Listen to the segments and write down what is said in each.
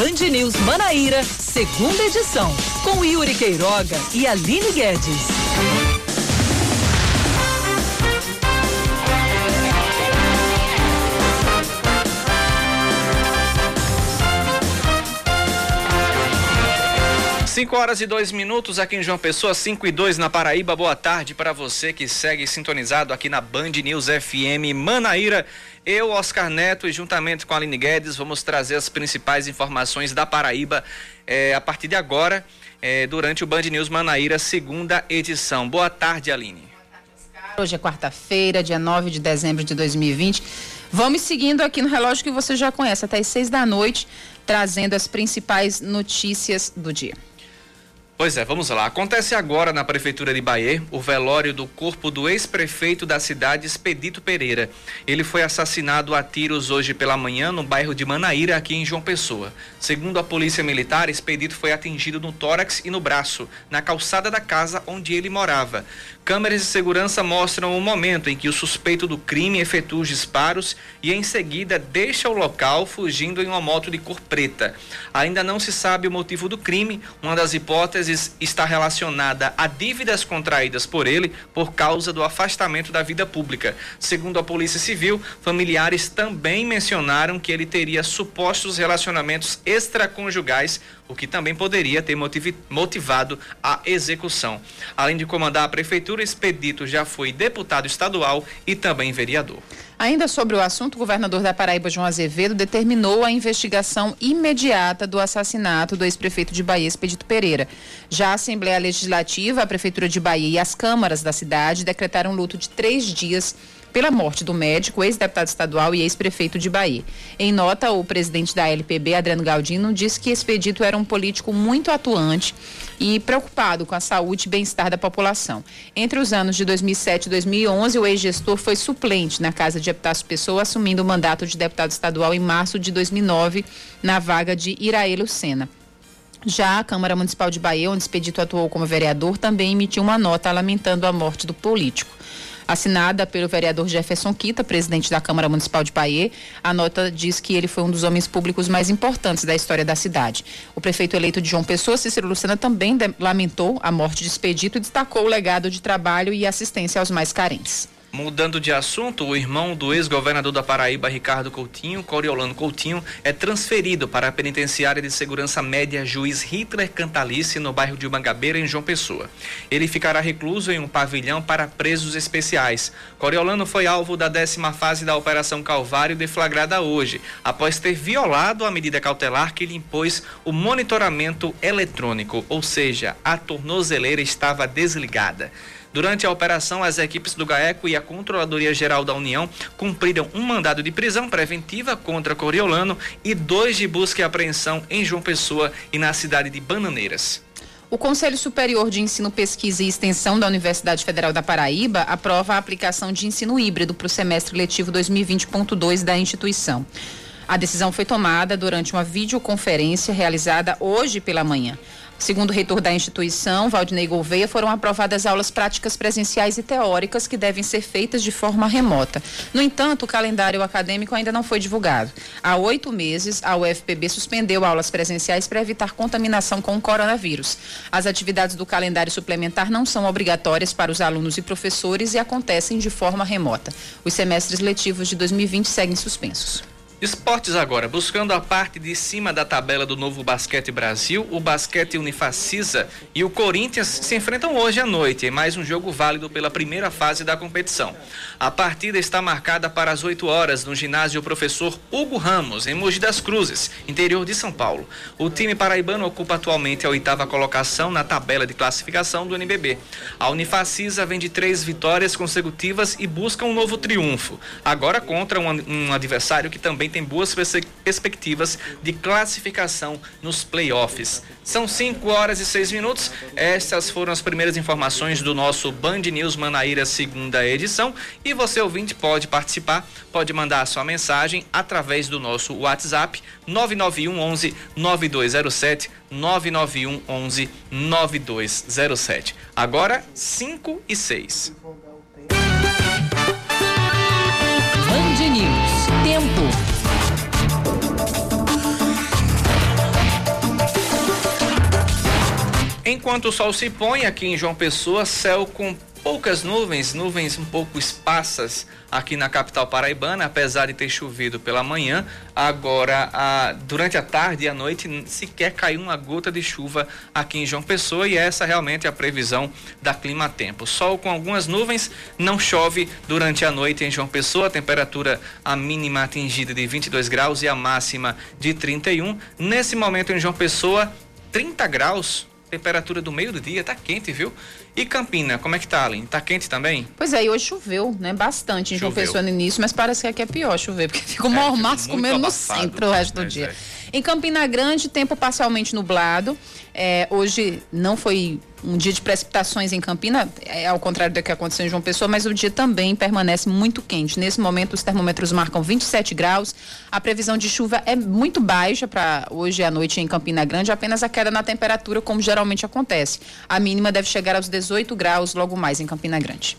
Band News Manaíra, segunda edição, com Yuri Queiroga e Aline Guedes. 5 horas e 2 minutos aqui em João Pessoa, 5 e 2 na Paraíba. Boa tarde para você que segue sintonizado aqui na Band News FM Manaíra. Eu, Oscar Neto, e juntamente com a Aline Guedes, vamos trazer as principais informações da Paraíba eh, a partir de agora, eh, durante o Band News Manaíra, segunda edição. Boa tarde, Aline. Hoje é quarta-feira, dia 9 de dezembro de 2020. Vamos seguindo aqui no relógio que você já conhece, até as seis da noite, trazendo as principais notícias do dia. Pois é, vamos lá. Acontece agora na Prefeitura de Bahia o velório do corpo do ex-prefeito da cidade, Expedito Pereira. Ele foi assassinado a tiros hoje pela manhã no bairro de Manaíra, aqui em João Pessoa. Segundo a Polícia Militar, Expedito foi atingido no tórax e no braço, na calçada da casa onde ele morava. Câmeras de segurança mostram o momento em que o suspeito do crime efetua os disparos e em seguida deixa o local fugindo em uma moto de cor preta. Ainda não se sabe o motivo do crime. Uma das hipóteses está relacionada a dívidas contraídas por ele por causa do afastamento da vida pública. Segundo a Polícia Civil, familiares também mencionaram que ele teria supostos relacionamentos extraconjugais o que também poderia ter motivado a execução. Além de comandar a prefeitura, Expedito já foi deputado estadual e também vereador. Ainda sobre o assunto, o governador da Paraíba, João Azevedo, determinou a investigação imediata do assassinato do ex-prefeito de Bahia, Expedito Pereira. Já a Assembleia Legislativa, a Prefeitura de Bahia e as câmaras da cidade decretaram luto de três dias pela morte do médico, ex-deputado estadual e ex-prefeito de Bahia. Em nota, o presidente da LPB, Adriano Galdino, disse que Expedito era um político muito atuante e preocupado com a saúde e bem-estar da população. Entre os anos de 2007 e 2011, o ex-gestor foi suplente na Casa de Epitácio Pessoa, assumindo o mandato de deputado estadual em março de 2009, na vaga de Iraê Lucena. Já a Câmara Municipal de Bahia, onde Expedito atuou como vereador, também emitiu uma nota lamentando a morte do político assinada pelo vereador Jefferson Quita, presidente da Câmara Municipal de Bahia. A nota diz que ele foi um dos homens públicos mais importantes da história da cidade. O prefeito eleito de João Pessoa, Cícero Lucena, também lamentou a morte de Expedito e destacou o legado de trabalho e assistência aos mais carentes. Mudando de assunto, o irmão do ex-governador da Paraíba, Ricardo Coutinho, Coriolano Coutinho, é transferido para a penitenciária de segurança média Juiz Hitler Cantalice, no bairro de Mangabeira, em João Pessoa. Ele ficará recluso em um pavilhão para presos especiais. Coriolano foi alvo da décima fase da Operação Calvário, deflagrada hoje, após ter violado a medida cautelar que lhe impôs o monitoramento eletrônico, ou seja, a tornozeleira estava desligada. Durante a operação, as equipes do GAECO e a Controladoria Geral da União cumpriram um mandado de prisão preventiva contra Coriolano e dois de busca e apreensão em João Pessoa e na cidade de Bananeiras. O Conselho Superior de Ensino, Pesquisa e Extensão da Universidade Federal da Paraíba aprova a aplicação de ensino híbrido para o semestre letivo 2020.2 da instituição. A decisão foi tomada durante uma videoconferência realizada hoje pela manhã. Segundo o reitor da instituição, Valdinei Gouveia, foram aprovadas aulas práticas presenciais e teóricas que devem ser feitas de forma remota. No entanto, o calendário acadêmico ainda não foi divulgado. Há oito meses, a UFPB suspendeu aulas presenciais para evitar contaminação com o coronavírus. As atividades do calendário suplementar não são obrigatórias para os alunos e professores e acontecem de forma remota. Os semestres letivos de 2020 seguem suspensos. Esportes agora, buscando a parte de cima da tabela do novo Basquete Brasil, o Basquete Unifacisa e o Corinthians se enfrentam hoje à noite em mais um jogo válido pela primeira fase da competição. A partida está marcada para as 8 horas no ginásio Professor Hugo Ramos, em Mogi das Cruzes, interior de São Paulo. O time paraibano ocupa atualmente a oitava colocação na tabela de classificação do NBB. A Unifacisa vem de três vitórias consecutivas e busca um novo triunfo, agora contra um, um adversário que também tem boas perspectivas de classificação nos playoffs. São 5 horas e 6 minutos. Estas foram as primeiras informações do nosso Band News Manaíra, segunda edição. E você, ouvinte, pode participar, pode mandar a sua mensagem através do nosso WhatsApp 991 11 9207 991 11 9207. Agora, 5 e 6. Band News. Tempo. Enquanto o sol se põe aqui em João Pessoa, céu com poucas nuvens, nuvens um pouco esparsas aqui na capital paraibana, apesar de ter chovido pela manhã, agora a, durante a tarde e a noite sequer caiu uma gota de chuva aqui em João Pessoa e essa realmente é a previsão da Clima Tempo. Sol com algumas nuvens, não chove durante a noite em João Pessoa, a temperatura a mínima atingida de 22 graus e a máxima de 31. Nesse momento em João Pessoa, 30 graus temperatura do meio do dia, tá quente, viu? E Campina, como é que tá, Aline? Tá quente também? Pois é, e hoje choveu, né? Bastante em João Pessoa no início, mas parece que aqui é pior chover, porque fica maior é, comendo no centro o resto do dia. É. Em Campina Grande, tempo parcialmente nublado. É, hoje não foi um dia de precipitações em Campina, é, ao contrário do que aconteceu em João Pessoa, mas o dia também permanece muito quente. Nesse momento, os termômetros marcam 27 graus. A previsão de chuva é muito baixa para hoje à noite em Campina Grande, apenas a queda na temperatura, como geralmente acontece. A mínima deve chegar aos 18 graus logo mais em Campina Grande.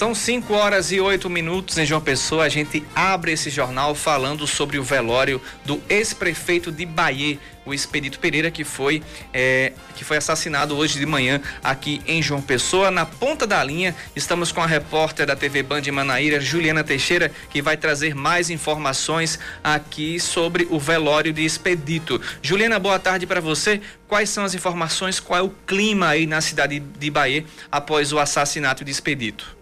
São 5 horas e 8 minutos em João Pessoa. A gente abre esse jornal falando sobre o velório do ex-prefeito de Bahia, o Expedito Pereira, que foi, é, que foi assassinado hoje de manhã aqui em João Pessoa. Na ponta da linha, estamos com a repórter da TV Band de Manaíra, Juliana Teixeira, que vai trazer mais informações aqui sobre o velório de Expedito. Juliana, boa tarde para você. Quais são as informações? Qual é o clima aí na cidade de Bahia após o assassinato de Expedito?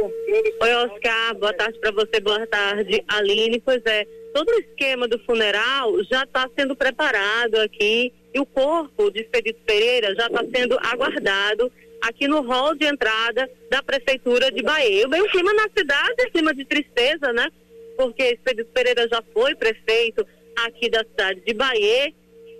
Oi, Oscar. Boa tarde para você. Boa tarde, Aline. Pois é, todo o esquema do funeral já está sendo preparado aqui e o corpo de Expedito Pereira já está sendo aguardado aqui no hall de entrada da Prefeitura de Bahia. Bem, o clima na cidade é clima de tristeza, né? Porque Expedito Pereira já foi prefeito aqui da cidade de Bahia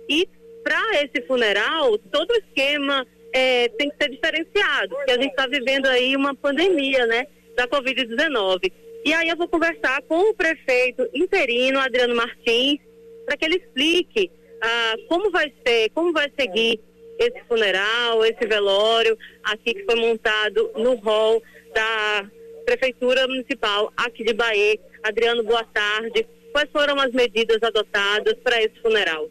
e para esse funeral, todo o esquema é, tem que ser diferenciado, porque a gente está vivendo aí uma pandemia, né, da Covid-19. E aí eu vou conversar com o prefeito interino, Adriano Martins, para que ele explique ah, como vai ser, como vai seguir esse funeral, esse velório aqui que foi montado no hall da Prefeitura Municipal aqui de Bahia. Adriano, boa tarde. Quais foram as medidas adotadas para esse funeral?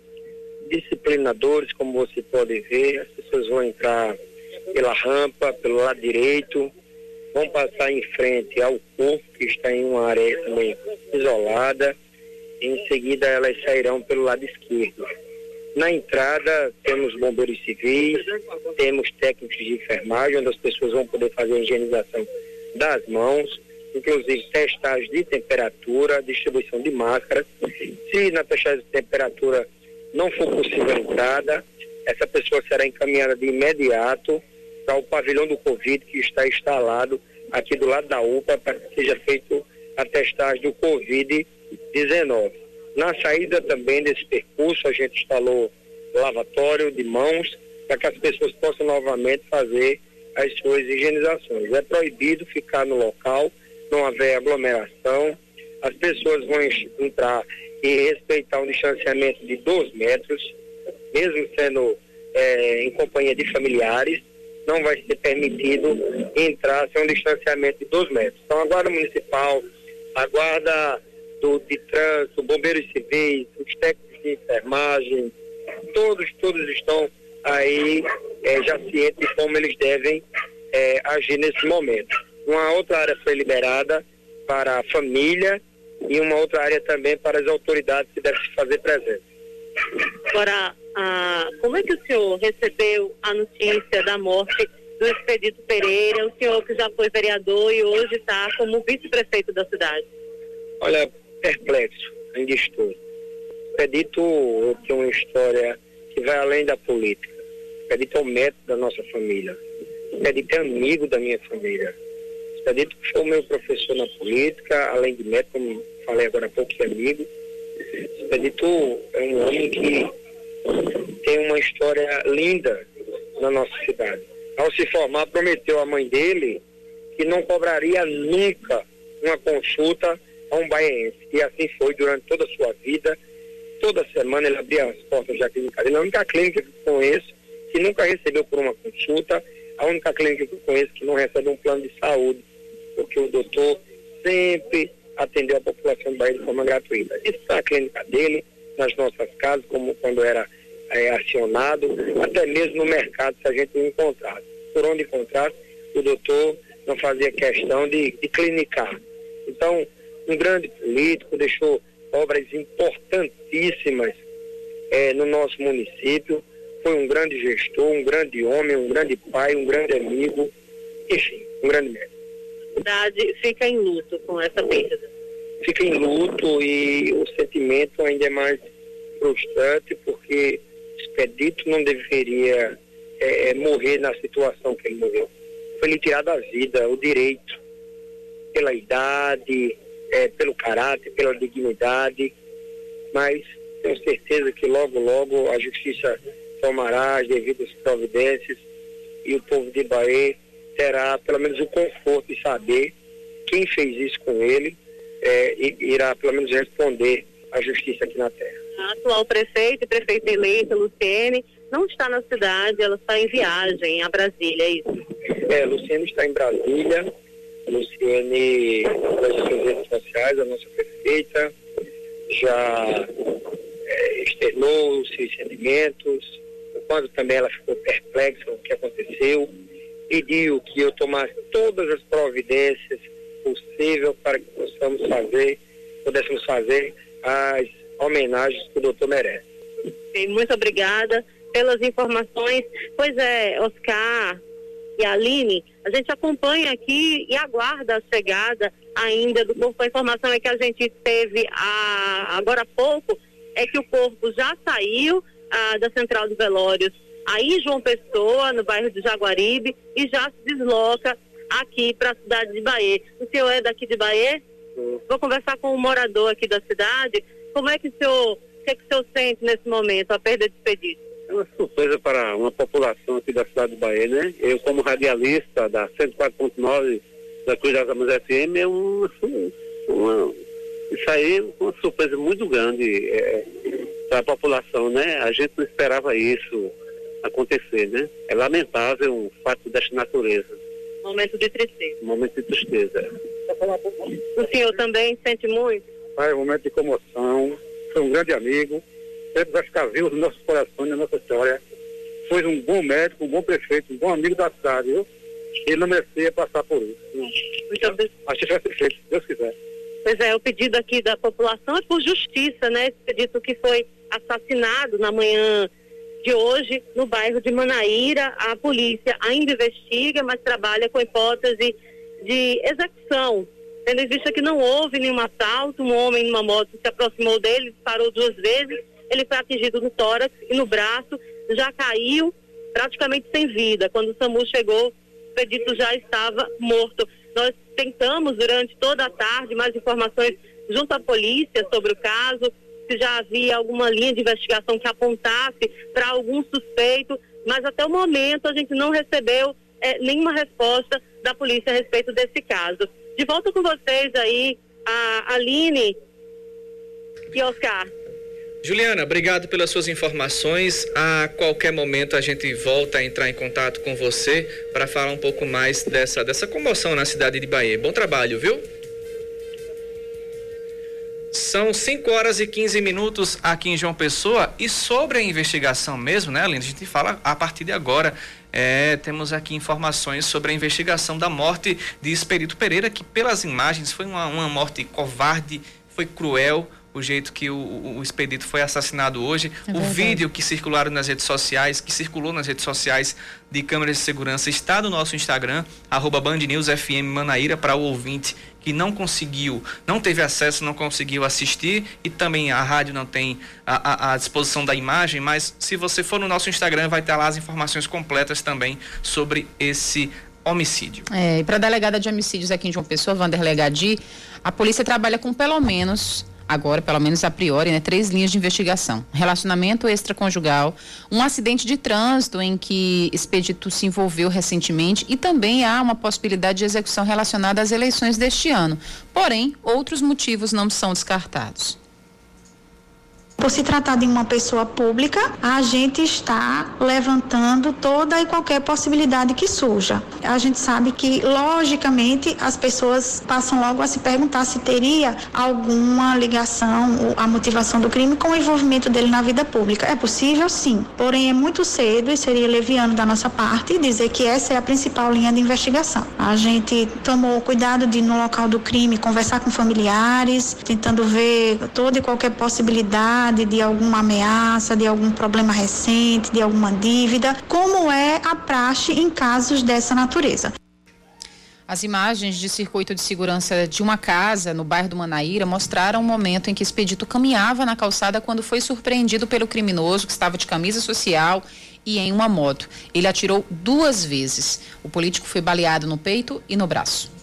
Disciplinadores, como você pode ver, as pessoas vão entrar pela rampa, pelo lado direito, vão passar em frente ao corpo, que está em uma área também isolada, em seguida elas sairão pelo lado esquerdo. Na entrada temos bombeiros civis, temos técnicos de enfermagem, onde as pessoas vão poder fazer a higienização das mãos, inclusive testagem de temperatura, distribuição de máscaras. Se na testagem de temperatura não for possível a entrada, essa pessoa será encaminhada de imediato para o pavilhão do Covid que está instalado aqui do lado da UPA para que seja feito a testagem do Covid-19. Na saída também desse percurso, a gente instalou lavatório de mãos para que as pessoas possam novamente fazer as suas higienizações. É proibido ficar no local, não haver aglomeração, as pessoas vão entrar e respeitar um distanciamento de dois metros, mesmo sendo é, em companhia de familiares, não vai ser permitido entrar sem um distanciamento de dois metros. Então, a Guarda Municipal, a Guarda do, de Trânsito, Bombeiros Civis, os técnicos de enfermagem, todos, todos estão aí é, já cientes de como eles devem é, agir nesse momento. Uma outra área foi liberada para a família e uma outra área também para as autoridades que devem se fazer presentes. Agora, ah, como é que o senhor recebeu a notícia da morte do Expedito Pereira, o senhor que já foi vereador e hoje está como vice-prefeito da cidade? Olha, perplexo, ainda estou. Expedito tem uma história que vai além da política. Expedito é o método da nossa família. Expedito é amigo da minha família. Expedito foi o meu professor na política, além de método, falei agora há pouco, é amigo. Expedito é um homem que tem uma história linda na nossa cidade. Ao se formar, prometeu à mãe dele que não cobraria nunca uma consulta a um baiense. E assim foi durante toda a sua vida. Toda semana ele abria as portas da clínica dele. A única clínica que conheço que nunca recebeu por uma consulta, a única clínica que eu conheço que não recebe um plano de saúde, porque o doutor sempre atendeu a população do Bahia de forma gratuita. Isso é a clínica dele, nas nossas casas, como quando era é, acionado, até mesmo no mercado, se a gente não. Por onde encontrasse, o doutor não fazia questão de, de clinicar. Então, um grande político deixou obras importantíssimas é, no nosso município, foi um grande gestor, um grande homem, um grande pai, um grande amigo, enfim, um grande médico. Cidade fica em luto com essa perda. Fica em luto e o sentimento ainda é mais frustrante porque Expedito não deveria é, é, morrer na situação que ele morreu. Foi lhe tirado a vida, o direito, pela idade, é, pelo caráter, pela dignidade, mas tenho certeza que logo, logo a justiça tomará as devidas providências e o povo de Bahia terá pelo menos o conforto de saber quem fez isso com ele é, e irá pelo menos responder à justiça aqui na terra. A atual prefeita e prefeita eleita, Luciene, não está na cidade, ela está em viagem a Brasília, é isso? É, Luciene está em Brasília, Luciene, nas suas redes sociais, a nossa prefeita, já é, externou os seus sentimentos, quando também ela ficou perplexa com o que aconteceu, pediu que eu tomasse todas as providências possíveis para que possamos fazer, pudéssemos fazer as homenagens que o doutor merece. Muito obrigada pelas informações. Pois é, Oscar e Aline, a gente acompanha aqui e aguarda a chegada ainda do corpo. A informação é que a gente teve a, agora há pouco é que o corpo já saiu ah, da Central de Velórios aí João Pessoa, no bairro de Jaguaribe, e já se desloca aqui para a cidade de Bahia. O senhor é daqui de Bahia? Vou conversar com um morador aqui da cidade. Como é que o senhor, o que, é que o senhor sente nesse momento, a perda de expedito? É uma surpresa para uma população aqui da cidade de Bahia, né? Eu, como radialista da 104.9 da Cruz das Amas FM, é uma, uma, isso aí é uma surpresa muito grande é, para a população, né? A gente não esperava isso acontecer, né? É lamentável um fato desta natureza. Momento de tristeza. Momento de tristeza. O senhor também sente muito? É um momento de comoção. Foi um grande amigo. Sempre vai ficar vivo nos nossos corações, na nossa história. Foi um bom médico, um bom prefeito, um bom amigo da cidade, viu? Ele não merecia passar por isso. Muito obrigado. Acho que vai ser feito, se Deus quiser. Pois é, o pedido aqui da população é por justiça, né? Esse pedido que foi assassinado na manhã de hoje no bairro de Manaíra. A polícia ainda investiga, mas trabalha com hipótese de execução. Tendo em vista que não houve nenhum assalto, um homem numa moto se aproximou dele, parou duas vezes, ele foi atingido no tórax e no braço, já caiu praticamente sem vida. Quando o SAMU chegou, o Pedito já estava morto. Nós tentamos durante toda a tarde mais informações junto à polícia sobre o caso, se já havia alguma linha de investigação que apontasse para algum suspeito, mas até o momento a gente não recebeu é, nenhuma resposta da polícia a respeito desse caso. De volta com vocês aí, a Aline e Oscar. Juliana, obrigado pelas suas informações. A qualquer momento a gente volta a entrar em contato com você para falar um pouco mais dessa, dessa comoção na cidade de Bahia. Bom trabalho, viu? São 5 horas e 15 minutos aqui em João Pessoa e sobre a investigação mesmo, né, Aline? A gente fala a partir de agora. É, temos aqui informações sobre a investigação da morte de Esperito Pereira, que pelas imagens foi uma, uma morte covarde, foi cruel o jeito que o, o, expedito foi assassinado hoje. É o vídeo que circularam nas redes sociais, que circulou nas redes sociais de câmeras de segurança, está no nosso Instagram, arroba Band News FM Manaíra, para o ouvinte não conseguiu, não teve acesso, não conseguiu assistir e também a rádio não tem a, a, a disposição da imagem, mas se você for no nosso Instagram vai ter lá as informações completas também sobre esse homicídio. É, e para a delegada de homicídios aqui em João Pessoa, Vanderlei Gadi, a polícia trabalha com pelo menos agora, pelo menos a priori, né, três linhas de investigação: relacionamento extraconjugal, um acidente de trânsito em que Expedito se envolveu recentemente e também há uma possibilidade de execução relacionada às eleições deste ano. Porém, outros motivos não são descartados. Por se tratar de uma pessoa pública, a gente está levantando toda e qualquer possibilidade que surja. A gente sabe que, logicamente, as pessoas passam logo a se perguntar se teria alguma ligação a motivação do crime com o envolvimento dele na vida pública. É possível, sim. Porém, é muito cedo e seria leviano da nossa parte dizer que essa é a principal linha de investigação. A gente tomou cuidado de, no local do crime, conversar com familiares, tentando ver toda e qualquer possibilidade de alguma ameaça, de algum problema recente, de alguma dívida, como é a praxe em casos dessa natureza. As imagens de circuito de segurança de uma casa no bairro do Manaíra mostraram o momento em que Expedito caminhava na calçada quando foi surpreendido pelo criminoso que estava de camisa social e em uma moto. Ele atirou duas vezes. O político foi baleado no peito e no braço.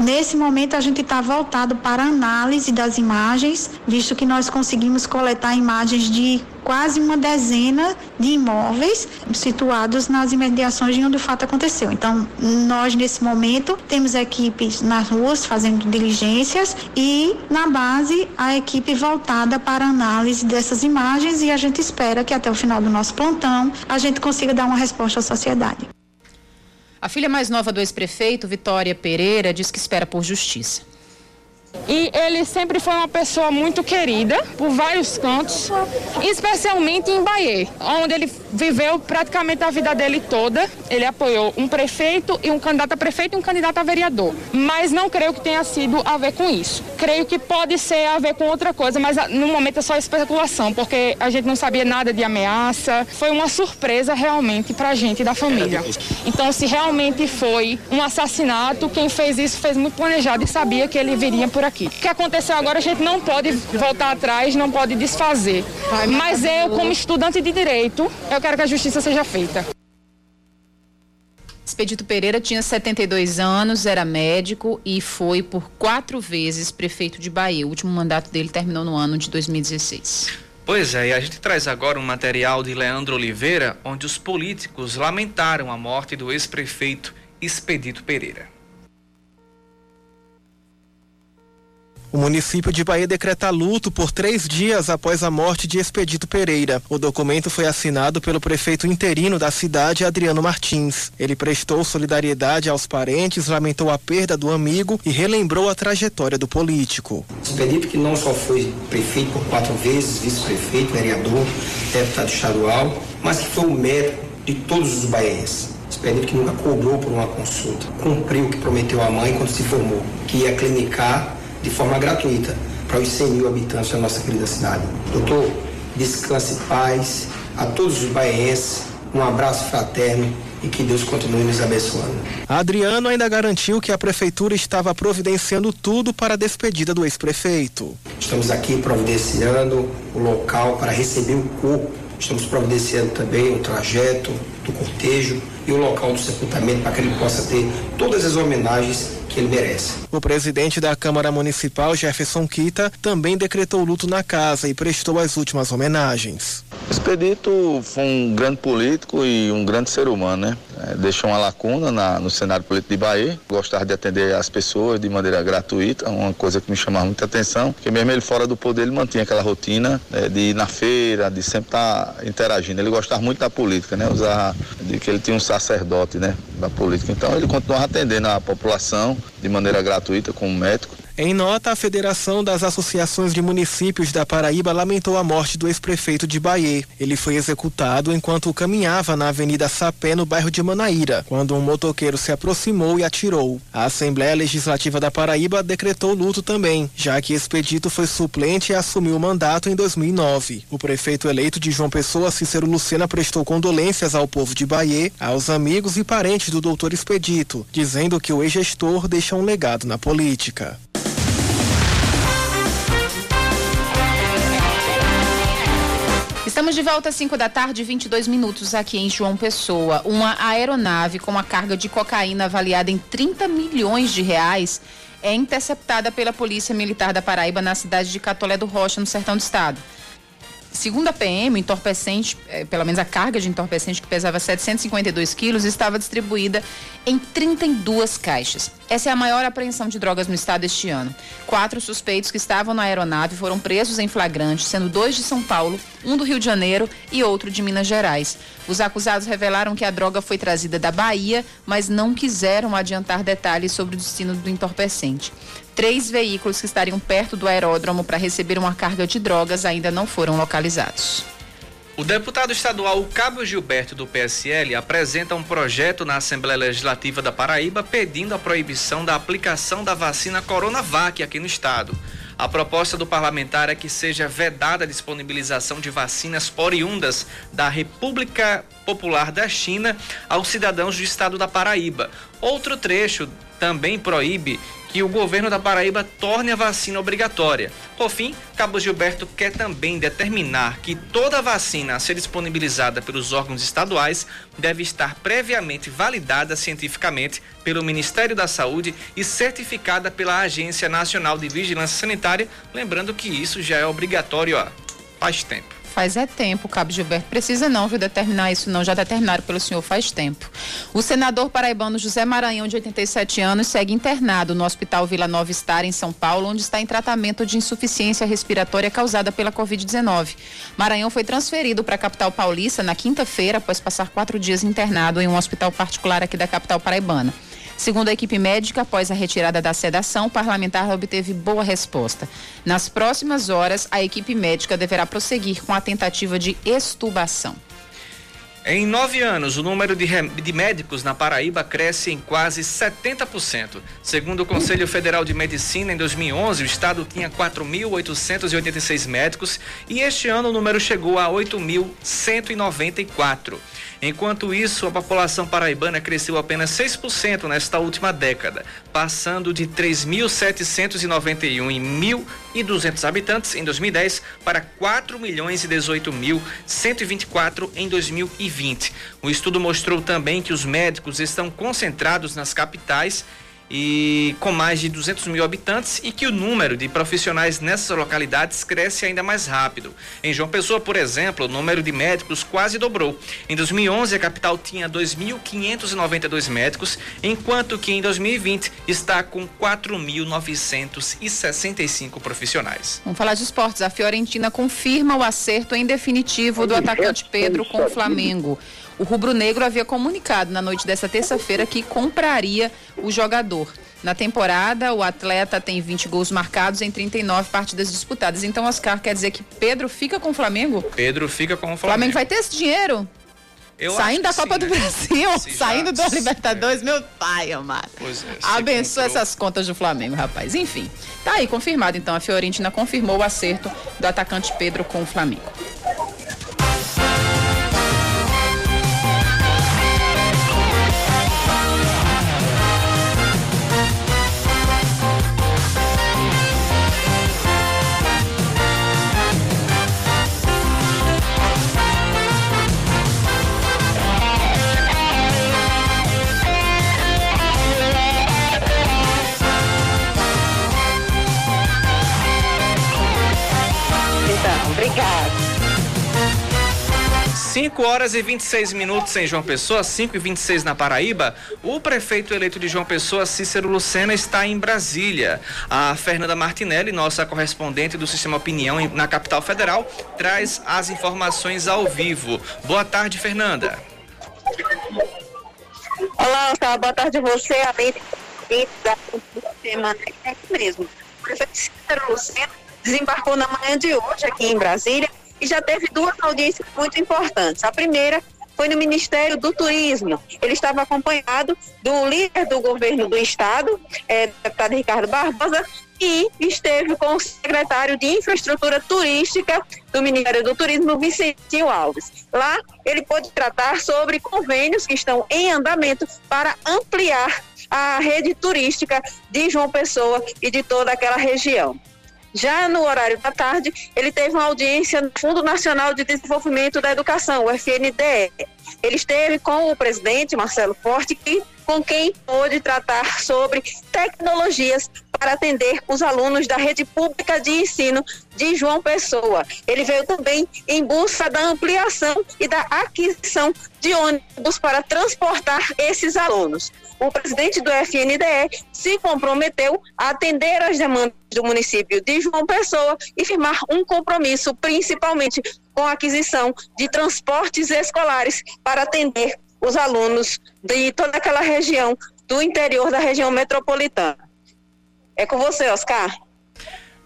Nesse momento, a gente está voltado para análise das imagens, visto que nós conseguimos coletar imagens de quase uma dezena de imóveis situados nas imediações de onde o fato aconteceu. Então, nós nesse momento temos equipes nas ruas fazendo diligências e na base a equipe voltada para análise dessas imagens e a gente espera que até o final do nosso plantão a gente consiga dar uma resposta à sociedade. A filha mais nova do ex-prefeito, Vitória Pereira, diz que espera por justiça. E ele sempre foi uma pessoa muito querida por vários cantos, especialmente em Bahia, onde ele viveu praticamente a vida dele toda. Ele apoiou um prefeito e um candidato a prefeito e um candidato a vereador. Mas não creio que tenha sido a ver com isso. Creio que pode ser a ver com outra coisa, mas ah, no momento é só especulação, porque a gente não sabia nada de ameaça. Foi uma surpresa realmente para a gente da família. Então, se realmente foi um assassinato, quem fez isso fez muito planejado e sabia que ele viria por aqui. O que aconteceu agora a gente não pode voltar atrás, não pode desfazer. Mas eu, como estudante de direito, eu quero que a justiça seja feita. Expedito Pereira tinha 72 anos, era médico e foi por quatro vezes prefeito de Bahia. O último mandato dele terminou no ano de 2016. Pois é, e a gente traz agora um material de Leandro Oliveira, onde os políticos lamentaram a morte do ex-prefeito Expedito Pereira. O município de Bahia decreta luto por três dias após a morte de Expedito Pereira. O documento foi assinado pelo prefeito interino da cidade, Adriano Martins. Ele prestou solidariedade aos parentes, lamentou a perda do amigo e relembrou a trajetória do político. Expedito que não só foi prefeito por quatro vezes, vice-prefeito, vereador, deputado estadual, mas que foi o médico de todos os baienses. Expedito que nunca cobrou por uma consulta, cumpriu o que prometeu à mãe quando se formou, que ia clinicar de forma gratuita para os 100 mil habitantes da nossa querida cidade. Doutor, descanse paz a todos os baienses, um abraço fraterno e que Deus continue nos abençoando. Adriano ainda garantiu que a prefeitura estava providenciando tudo para a despedida do ex-prefeito. Estamos aqui providenciando o local para receber o corpo. Estamos providenciando também o trajeto do cortejo e o local do sepultamento para que ele possa ter todas as homenagens que ele merece. O presidente da Câmara Municipal, Jefferson Quita, também decretou luto na casa e prestou as últimas homenagens. Expedito foi um grande político e um grande ser humano, né? É, deixou uma lacuna na, no cenário político de Bahia. Gostava de atender as pessoas de maneira gratuita, uma coisa que me chamava muita atenção, porque mesmo ele fora do poder, ele mantinha aquela rotina é, de ir na feira, de sempre estar tá interagindo. Ele gostava muito da política, né? Usar de que ele tinha um sacerdote, né? Da política. Então ele continuava atendendo a população de maneira gratuita como médico em nota, a Federação das Associações de Municípios da Paraíba lamentou a morte do ex-prefeito de Bahia. Ele foi executado enquanto caminhava na Avenida Sapé, no bairro de Manaíra, quando um motoqueiro se aproximou e atirou. A Assembleia Legislativa da Paraíba decretou luto também, já que Expedito foi suplente e assumiu o mandato em 2009. O prefeito eleito de João Pessoa, Cícero Lucena, prestou condolências ao povo de Bahia, aos amigos e parentes do doutor Expedito, dizendo que o ex-gestor deixa um legado na política. Estamos de volta às 5 da tarde, 22 minutos aqui em João Pessoa. Uma aeronave com uma carga de cocaína avaliada em 30 milhões de reais é interceptada pela Polícia Militar da Paraíba na cidade de Catolé do Rocha, no sertão do estado. Segundo a PM, o entorpecente, eh, pelo menos a carga de entorpecente que pesava 752 quilos, estava distribuída em 32 caixas. Essa é a maior apreensão de drogas no estado este ano. Quatro suspeitos que estavam na aeronave foram presos em flagrante, sendo dois de São Paulo, um do Rio de Janeiro e outro de Minas Gerais. Os acusados revelaram que a droga foi trazida da Bahia, mas não quiseram adiantar detalhes sobre o destino do entorpecente. Três veículos que estariam perto do aeródromo para receber uma carga de drogas ainda não foram localizados. O deputado estadual Cabo Gilberto do PSL apresenta um projeto na Assembleia Legislativa da Paraíba pedindo a proibição da aplicação da vacina Coronavac aqui no estado. A proposta do parlamentar é que seja vedada a disponibilização de vacinas oriundas da República Popular da China aos cidadãos do estado da Paraíba. Outro trecho também proíbe que o governo da Paraíba torne a vacina obrigatória. Por fim, Cabo Gilberto quer também determinar que toda vacina a ser disponibilizada pelos órgãos estaduais deve estar previamente validada cientificamente pelo Ministério da Saúde e certificada pela Agência Nacional de Vigilância Sanitária, lembrando que isso já é obrigatório há faz tempo. Faz é tempo, Cabo Gilberto. Precisa não, viu, determinar isso não. Já determinaram pelo senhor faz tempo. O senador paraibano José Maranhão, de 87 anos, segue internado no Hospital Vila Nova Star, em São Paulo, onde está em tratamento de insuficiência respiratória causada pela Covid-19. Maranhão foi transferido para a capital paulista na quinta-feira, após passar quatro dias internado em um hospital particular aqui da capital paraibana. Segundo a equipe médica, após a retirada da sedação, o parlamentar obteve boa resposta. Nas próximas horas, a equipe médica deverá prosseguir com a tentativa de extubação. Em nove anos, o número de, de, médicos na Paraíba cresce em quase 70%. Segundo o Conselho Federal de Medicina, em 2011, o estado tinha 4.886 médicos e este ano o número chegou a 8.194. Enquanto isso, a população paraibana cresceu apenas 6% nesta última década, passando de 3.791 em 1.200 habitantes em 2010 para 4 milhões e 18 mil 124 em 2020. O estudo mostrou também que os médicos estão concentrados nas capitais e com mais de 200 mil habitantes e que o número de profissionais nessas localidades cresce ainda mais rápido. Em João Pessoa, por exemplo, o número de médicos quase dobrou. Em 2011, a capital tinha 2.592 médicos, enquanto que em 2020 está com 4.965 profissionais. Vamos falar de esportes. A Fiorentina confirma o acerto em definitivo do atacante Pedro com o Flamengo. O rubro-negro havia comunicado na noite dessa terça-feira que compraria o jogador. Na temporada, o atleta tem 20 gols marcados em 39 partidas disputadas. Então, Oscar, quer dizer que Pedro fica com o Flamengo? Pedro fica com o Flamengo. Flamengo vai ter esse dinheiro? Eu saindo da Copa sim, do né? Brasil, se saindo já, da Libertadores, é. meu pai amado. Pois é, Abençoa comprou. essas contas do Flamengo, rapaz. Enfim, tá aí confirmado então. A Fiorentina confirmou o acerto do atacante Pedro com o Flamengo. 5 horas e 26 minutos em João Pessoa, 5 e 26 na Paraíba. O prefeito eleito de João Pessoa, Cícero Lucena, está em Brasília. A Fernanda Martinelli, nossa correspondente do Sistema Opinião na capital federal, traz as informações ao vivo. Boa tarde, Fernanda. Olá, Oscar. Boa tarde a você, além da semana. É mesmo. O prefeito Cícero Lucena desembarcou na manhã de hoje aqui em Brasília e já teve duas audiências muito importantes. A primeira foi no Ministério do Turismo. Ele estava acompanhado do líder do governo do estado, é, deputado Ricardo Barbosa, e esteve com o secretário de Infraestrutura Turística do Ministério do Turismo, Vicentinho Alves. Lá, ele pôde tratar sobre convênios que estão em andamento para ampliar a rede turística de João Pessoa e de toda aquela região. Já no horário da tarde, ele teve uma audiência no Fundo Nacional de Desenvolvimento da Educação, o FNDE. Ele esteve com o presidente Marcelo Forte, que, com quem pôde tratar sobre tecnologias para atender os alunos da rede pública de ensino de João Pessoa. Ele veio também em busca da ampliação e da aquisição de ônibus para transportar esses alunos. O presidente do FNDE se comprometeu a atender às demandas do município de João Pessoa e firmar um compromisso, principalmente com a aquisição de transportes escolares para atender os alunos de toda aquela região do interior da região metropolitana. É com você, Oscar.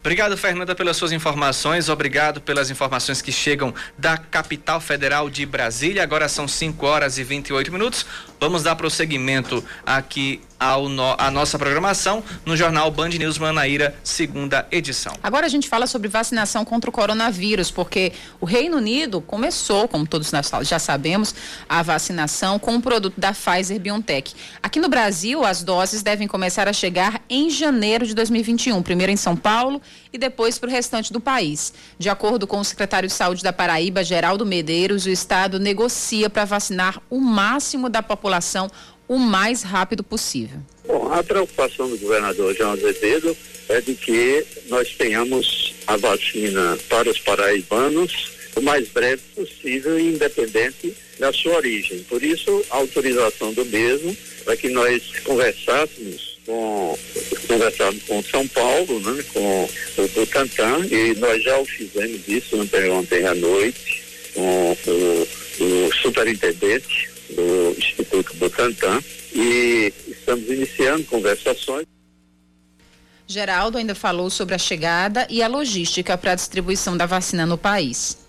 Obrigado, Fernanda, pelas suas informações. Obrigado pelas informações que chegam da capital federal de Brasília. Agora são 5 horas e 28 minutos. Vamos dar prosseguimento aqui ao no, a nossa programação no jornal Band News Manaíra, segunda edição. Agora a gente fala sobre vacinação contra o coronavírus, porque o Reino Unido começou, como todos nós já sabemos, a vacinação com o produto da Pfizer BioNTech. Aqui no Brasil, as doses devem começar a chegar em janeiro de 2021, primeiro em São Paulo e depois para o restante do país. De acordo com o secretário de Saúde da Paraíba, Geraldo Medeiros, o estado negocia para vacinar o máximo da população o mais rápido possível. Bom, a preocupação do governador João Azevedo é de que nós tenhamos a vacina para os paraibanos o mais breve possível, independente da sua origem. Por isso, a autorização do mesmo para que nós conversássemos com conversado com São Paulo, né, com o Butantan, e nós já o fizemos isso ontem, ontem à noite com o, o superintendente do Instituto Butantan e estamos iniciando conversações. Geraldo ainda falou sobre a chegada e a logística para a distribuição da vacina no país.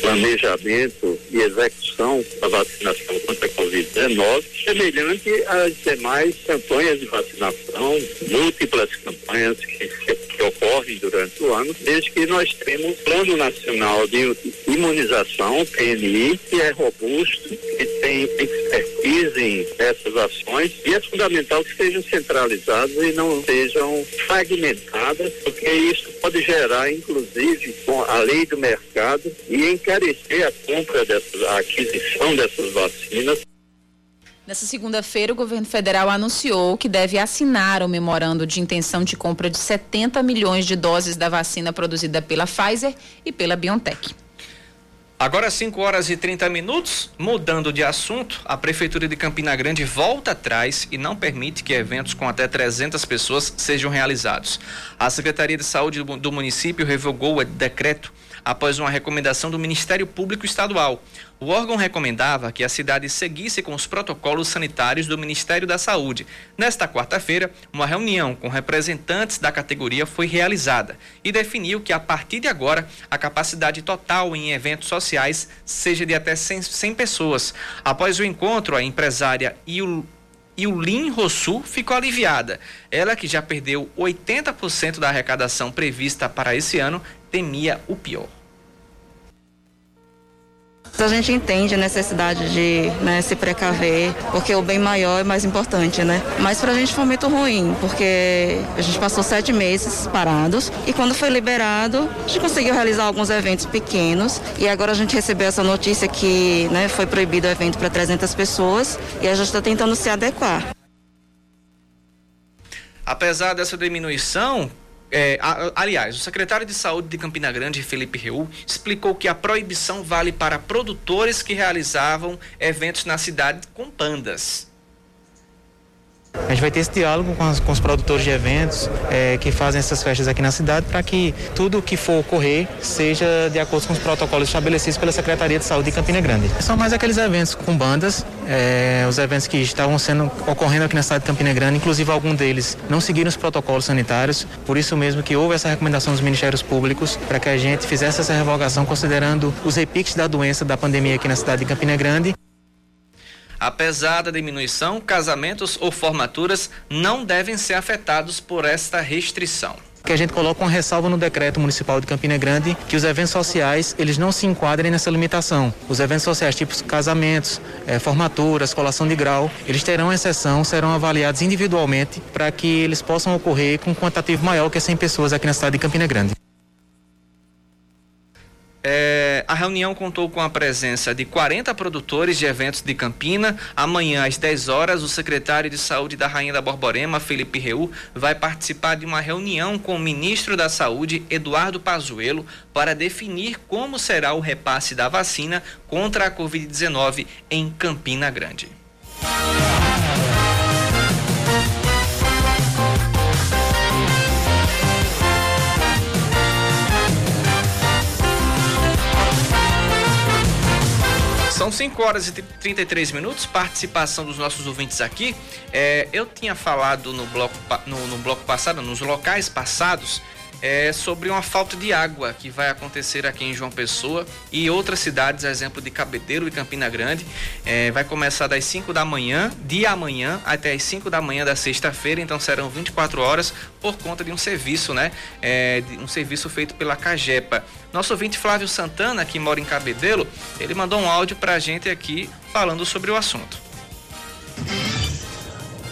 Planejamento e execução da vacinação contra a Covid-19, semelhante às demais campanhas de vacinação, múltiplas campanhas que que ocorrem durante o ano, desde que nós temos um Plano Nacional de Imunização, PNI, que é robusto, que tem expertise nessas ações e é fundamental que sejam centralizadas e não sejam fragmentadas, porque isso pode gerar, inclusive, com a lei do mercado e encarecer a compra dessas, a aquisição dessas vacinas. Nessa segunda-feira, o governo federal anunciou que deve assinar o memorando de intenção de compra de 70 milhões de doses da vacina produzida pela Pfizer e pela BioNTech. Agora 5 horas e 30 minutos, mudando de assunto, a Prefeitura de Campina Grande volta atrás e não permite que eventos com até 300 pessoas sejam realizados. A Secretaria de Saúde do município revogou o decreto após uma recomendação do Ministério Público Estadual. O órgão recomendava que a cidade seguisse com os protocolos sanitários do Ministério da Saúde. Nesta quarta-feira, uma reunião com representantes da categoria foi realizada e definiu que a partir de agora a capacidade total em eventos sociais seja de até 100, 100 pessoas. Após o encontro, a empresária Il e o Lin Rossu ficou aliviada. Ela, que já perdeu 80% da arrecadação prevista para esse ano, temia o pior. A gente entende a necessidade de né, se precaver, porque o bem maior é mais importante, né? Mas para a gente foi muito ruim, porque a gente passou sete meses parados e quando foi liberado, a gente conseguiu realizar alguns eventos pequenos e agora a gente recebeu essa notícia que né, foi proibido o evento para 300 pessoas e a gente está tentando se adequar. Apesar dessa diminuição, é, aliás, o secretário de Saúde de Campina Grande, Felipe Reu, explicou que a proibição vale para produtores que realizavam eventos na cidade com pandas. A gente vai ter esse diálogo com, as, com os produtores de eventos é, que fazem essas festas aqui na cidade para que tudo que for ocorrer seja de acordo com os protocolos estabelecidos pela Secretaria de Saúde de Campina Grande. São mais aqueles eventos com bandas, é, os eventos que estavam sendo ocorrendo aqui na cidade de Campina Grande, inclusive algum deles não seguiram os protocolos sanitários, por isso mesmo que houve essa recomendação dos Ministérios Públicos para que a gente fizesse essa revogação considerando os repiques da doença da pandemia aqui na cidade de Campina Grande. Apesar da diminuição, casamentos ou formaturas não devem ser afetados por esta restrição que a gente coloca uma ressalva no decreto municipal de Campina Grande que os eventos sociais eles não se enquadrem nessa limitação. Os eventos sociais, tipo casamentos, eh, formaturas, colação de grau, eles terão exceção, serão avaliados individualmente para que eles possam ocorrer com um quantitativo maior que 100 pessoas aqui na cidade de Campina Grande. É, A reunião contou com a presença de 40 produtores de eventos de Campina. Amanhã, às 10 horas, o secretário de Saúde da Rainha da Borborema, Felipe Reu, vai participar de uma reunião com o ministro da Saúde, Eduardo Pazuello, para definir como será o repasse da vacina contra a Covid-19 em Campina Grande. São 5 horas e 33 minutos, participação dos nossos ouvintes aqui. É, eu tinha falado no bloco, no, no bloco passado, nos locais passados, é, sobre uma falta de água que vai acontecer aqui em João Pessoa e outras cidades, exemplo de Cabedelo e Campina Grande. É, vai começar das 5 da manhã, de amanhã, até as 5 da manhã da sexta-feira, então serão 24 horas por conta de um serviço, né? É, um serviço feito pela Cagepa. Nosso ouvinte Flávio Santana, que mora em Cabedelo, ele mandou um áudio pra gente aqui falando sobre o assunto.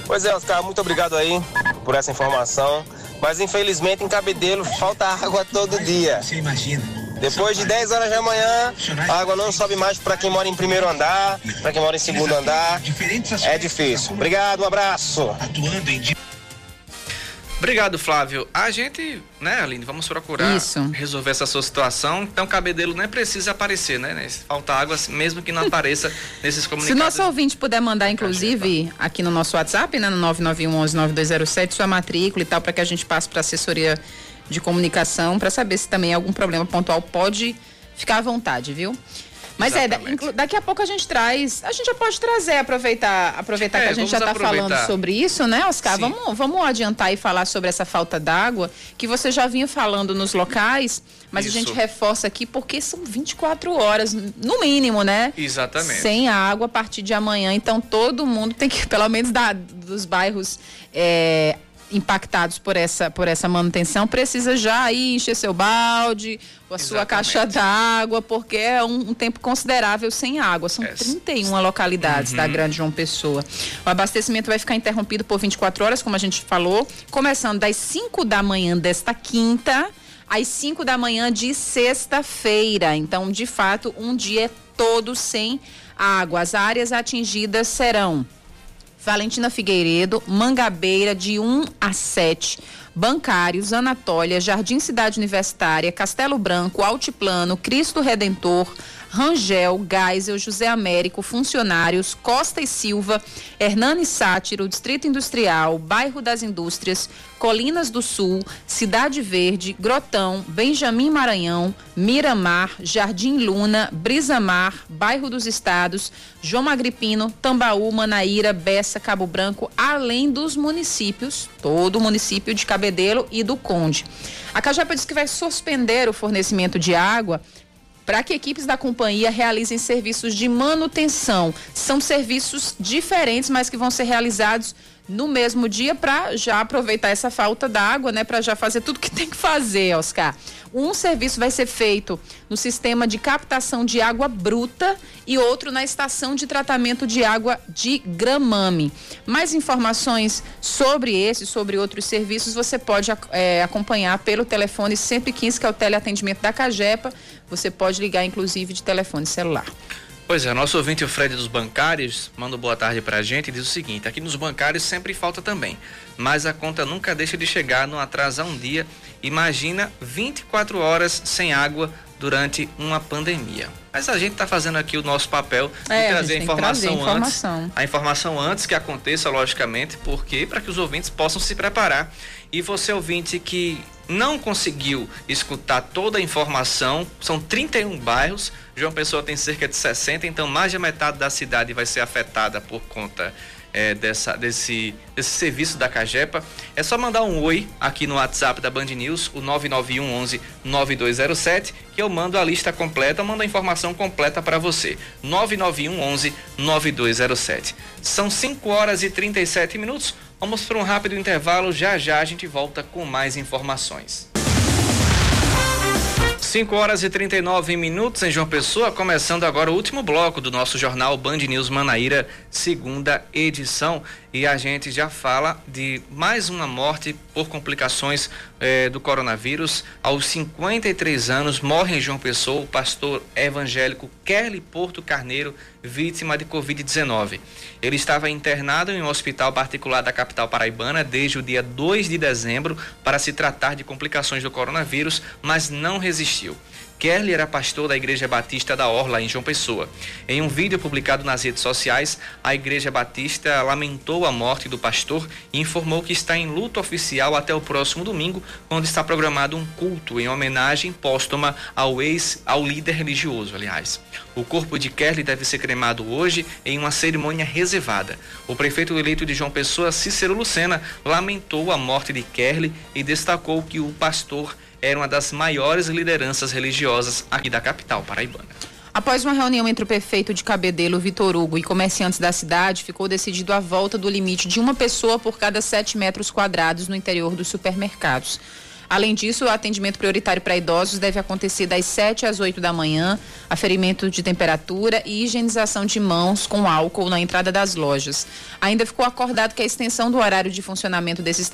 Pois é, Oscar, muito obrigado aí por essa informação. Mas infelizmente em Cabedelo falta água todo dia. Você imagina. Depois de 10 horas da manhã, a água não sobe mais para quem mora em primeiro andar, para quem mora em segundo andar. É difícil. Obrigado, um abraço. Obrigado, Flávio. A gente, né, Aline, vamos procurar Isso. resolver essa sua situação. Então, Cabedelo nem precisa aparecer, né? Falta água, mesmo que não apareça nesses Se o comunicados. nosso ouvinte puder mandar, inclusive, aqui no nosso WhatsApp, né, no 9911-9207, sua matrícula e tal, para que a gente passe para a assessoria de comunicação, para saber se também algum problema pontual pode ficar à vontade, viu? Mas é, da- inclu- daqui a pouco a gente traz, a gente já pode trazer, aproveitar, aproveitar É, que a gente já está falando sobre isso, né, Oscar? Sim. Vamos, vamos adiantar e falar sobre essa falta d'água, que você já vinha falando nos locais, mas Isso. a gente reforça aqui porque são 24 horas, no mínimo, né? Exatamente. Sem água a partir de amanhã. Então todo mundo tem que, pelo menos da, dos bairros é, impactados por essa, por essa manutenção, precisa já aí encher seu balde, a sua caixa d'água, porque é um, um tempo considerável sem água. São 31 localidades da Uhum. Grande João Pessoa. O abastecimento vai ficar interrompido por 24 horas, como a gente falou, começando das 5 da manhã desta quinta às 5 da manhã de sexta-feira. Então, de fato, um dia todo sem água. As áreas atingidas serão Valentina Figueiredo, Mangabeira, de 1 a 7. Bancários, Anatólia, Jardim Cidade Universitária, Castelo Branco, Altiplano, Cristo Redentor, Rangel, Geisel, José Américo, Funcionários, Costa e Silva, Hernani Sátiro, Distrito Industrial, Bairro das Indústrias, Colinas do Sul, Cidade Verde, Grotão, Benjamin Maranhão, Miramar, Jardim Luna, Brisamar, Bairro dos Estados, João Agripino, Tambaú, Manaíra, Bessa, Cabo Branco, além dos municípios, todo o município de Cabedelo e do Conde. A Cajapa diz que vai suspender o fornecimento de água para que equipes da companhia realizem serviços de manutenção. São serviços diferentes, mas que vão ser realizados no mesmo dia para já aproveitar essa falta d'água, né? Para já fazer tudo que tem que fazer, Oscar. Um serviço vai ser feito no sistema de captação de água bruta e outro na estação de tratamento de água de Gramame. Mais informações sobre esse, sobre outros serviços, você pode eh, acompanhar pelo telefone 115, que é o teleatendimento da Cagepa. Você pode ligar, inclusive, de telefone celular. Pois é, nosso ouvinte, o Fred dos Bancários, manda boa tarde pra gente e diz o seguinte: aqui nos bancários sempre falta também, mas a conta nunca deixa de chegar, não atrasa um dia. Imagina 24 horas sem água durante uma pandemia. Mas a gente está fazendo aqui o nosso papel de É, trazer a que trazer informação, informação. antes. A informação antes que aconteça, logicamente, porque para que os ouvintes possam se preparar. E você, ouvinte, que não conseguiu escutar toda a informação, são 31 bairros, João Pessoa tem cerca de 60, então mais de metade da cidade vai ser afetada por conta eh, dessa, desse, desse serviço da Cagepa. É só mandar um oi aqui no WhatsApp da Band News, o 991 11 9207, que eu mando a lista completa, mando a informação completa para você. 991 11 9207. São 5 horas e 37 minutos. Vamos para um rápido intervalo. Já já a gente volta com mais informações. 5 horas e 39 minutos em João Pessoa, começando agora o último bloco do nosso jornal Band News Manaíra, segunda edição. E a gente já fala de mais uma morte por complicações eh, do coronavírus. Aos 53 anos, morre em João Pessoa o pastor evangélico Kelly Porto Carneiro, vítima de Covid-19. Ele estava internado em um hospital particular da capital paraibana desde o dia 2 de dezembro para se tratar de complicações do coronavírus, mas não resistiu. Kelly era pastor da Igreja Batista da Orla, em João Pessoa. Em um vídeo publicado nas redes sociais, a Igreja Batista lamentou a morte do pastor e informou que está em luto oficial até o próximo domingo, quando está programado um culto em homenagem póstuma ao ex, ao líder religioso, aliás. O corpo de Kelly deve ser cremado hoje em uma cerimônia reservada. O prefeito eleito de João Pessoa, Cícero Lucena, lamentou a morte de Kelly e destacou que o pastor era uma das maiores lideranças religiosas aqui da capital paraibana. Após uma reunião entre o prefeito de Cabedelo, Vitor Hugo, e comerciantes da cidade, ficou decidido a volta do limite de uma pessoa por cada sete metros quadrados no interior dos supermercados. Além disso, o atendimento prioritário para idosos deve acontecer das 7 às 8 da manhã, aferimento de temperatura e higienização de mãos com álcool na entrada das lojas. Ainda ficou acordado que a extensão do horário de funcionamento desses,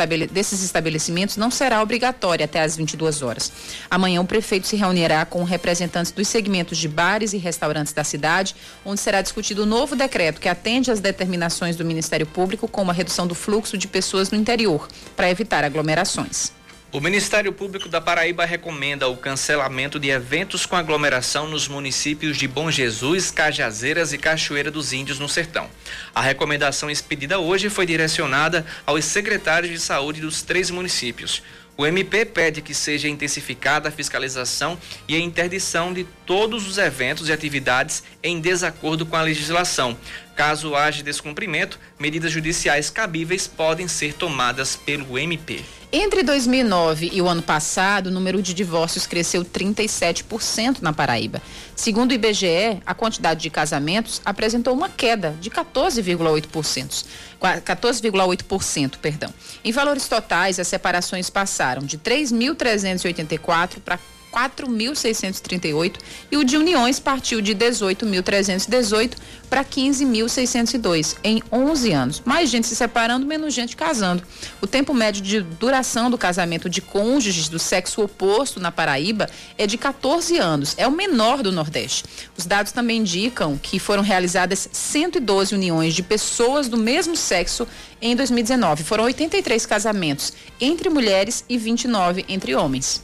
estabelecimentos não será obrigatória até às 22 horas. Amanhã, o prefeito se reunirá com representantes dos segmentos de bares e restaurantes da cidade, onde será discutido o novo decreto que atende às determinações do Ministério Público, como a redução do fluxo de pessoas no interior, para evitar aglomerações. O Ministério Público da Paraíba recomenda o cancelamento de eventos com aglomeração nos municípios de Bom Jesus, Cajazeiras e Cachoeira dos Índios, no Sertão. A recomendação expedida hoje foi direcionada aos secretários de saúde dos três municípios. O MP pede que seja intensificada a fiscalização e a interdição de todos os eventos e atividades em desacordo com a legislação. Caso haja descumprimento, medidas judiciais cabíveis podem ser tomadas pelo MP. Entre 2009 e o ano passado, o número de divórcios cresceu 37% na Paraíba. Segundo o IBGE, a quantidade de casamentos apresentou uma queda de 14,8%. 14,8%, perdão. Em valores totais, as separações passaram de 3.384 para 4.638 e o de uniões partiu de 18.318 para 15.602 em 11 anos. Mais gente se separando, menos gente casando. O tempo médio de duração do casamento de cônjuges do sexo oposto na Paraíba é de 14 anos, é o menor do Nordeste. Os dados também indicam que foram realizadas 112 uniões de pessoas do mesmo sexo em 2019. Foram 83 casamentos entre mulheres e 29 entre homens.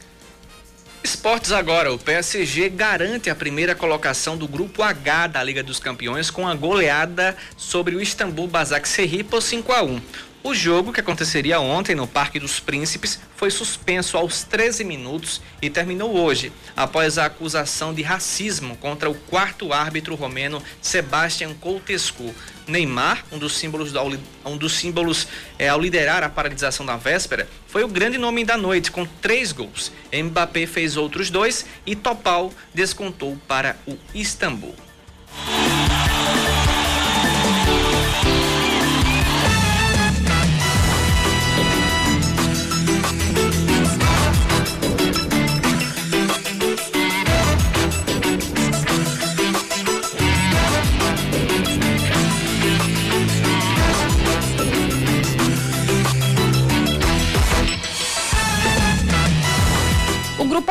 Esportes agora, o PSG garante a primeira colocação do grupo H da Liga dos Campeões com a goleada sobre o Istambul Basaksehir por 5 a 1. O jogo, que aconteceria ontem no Parque dos Príncipes, foi suspenso aos 13 minutos e terminou hoje, após a acusação de racismo contra o quarto árbitro romeno Sebastian Coutescu. Neymar, um dos símbolos, um dos símbolos é, ao liderar a paralisação da véspera, foi o grande nome da noite, com três gols. Mbappé fez outros dois e Topal descontou para o Istambul.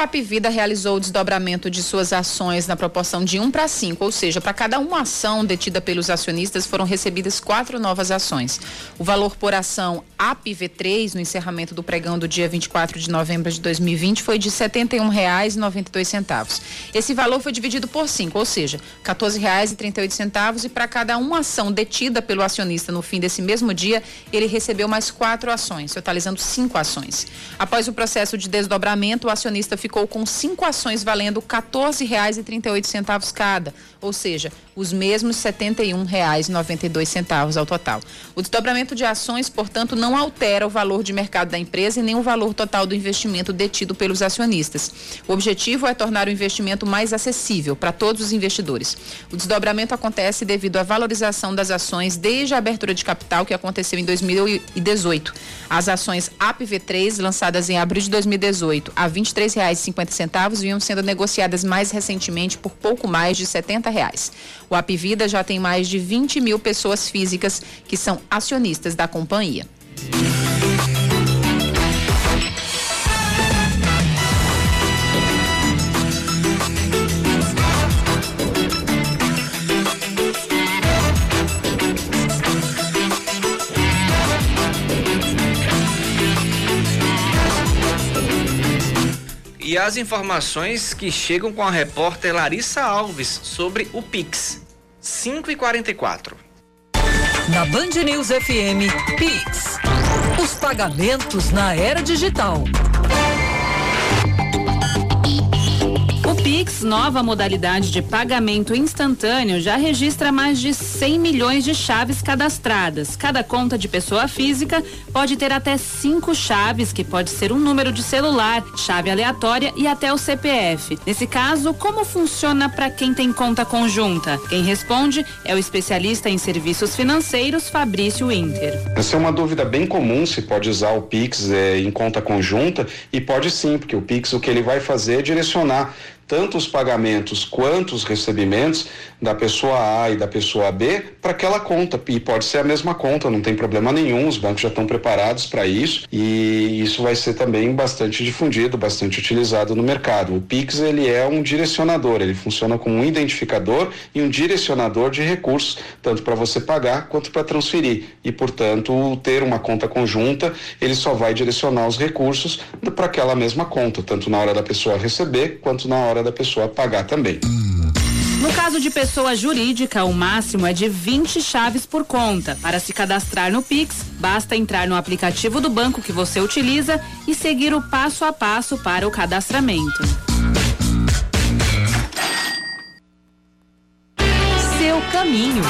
Grupo Apivida realizou o desdobramento de suas ações na proporção de 1 para 5, ou seja, para cada uma ação detida pelos acionistas foram recebidas quatro novas ações. O valor por ação APV3 no encerramento do pregão do dia 24 de novembro de 2020 foi de R$ 71,92. Esse valor foi dividido por 5, ou seja, R$ 14,38 e para cada uma ação detida pelo acionista no fim desse mesmo dia, ele recebeu mais quatro ações, totalizando cinco ações. Após o processo de desdobramento, o acionista ficou com cinco ações valendo R$ 14,38 cada, ou seja, os mesmos R$ 71,92 ao total. O desdobramento de ações, portanto, não altera o valor de mercado da empresa e nem o valor total do investimento detido pelos acionistas. O objetivo é tornar o investimento mais acessível para todos os investidores. O desdobramento acontece devido à valorização das ações desde a abertura de capital que aconteceu em 2018. As ações APV3, lançadas em abril de 2018 a R$ 23,50, vinham sendo negociadas mais recentemente por pouco mais de R$ 70. Reais. O Apivida já tem mais de 20 mil pessoas físicas que são acionistas da companhia. E as informações que chegam com a repórter Larissa Alves sobre o Pix. 5 e 44 Na Band News FM, Pix. Os pagamentos na era digital. Pix, nova modalidade de pagamento instantâneo, já registra mais de 100 milhões de chaves cadastradas. Cada conta de pessoa física pode ter até cinco chaves, que pode ser um número de celular, chave aleatória e até o CPF. Nesse caso, como funciona para quem tem conta conjunta? Quem responde é o especialista em serviços financeiros, Fabrício Winter. Essa é uma dúvida bem comum se pode usar o Pix é, em conta conjunta e pode sim, porque o Pix o que ele vai fazer é direcionar tanto os pagamentos quanto os recebimentos da pessoa A e da pessoa B para aquela conta. E pode ser a mesma conta, não tem problema nenhum, os bancos já estão preparados para isso e isso vai ser também bastante difundido, bastante utilizado no mercado. O Pix ele é um direcionador, ele funciona como um identificador e um direcionador de recursos, tanto para você pagar quanto para transferir. E, portanto, ter uma conta conjunta, ele só vai direcionar os recursos para aquela mesma conta, tanto na hora da pessoa receber quanto na hora da pessoa pagar também. No caso de pessoa jurídica, o máximo é de 20 chaves por conta. Para se cadastrar no Pix, basta entrar no aplicativo do banco que você utiliza e seguir o passo a passo para o cadastramento. Seu caminho.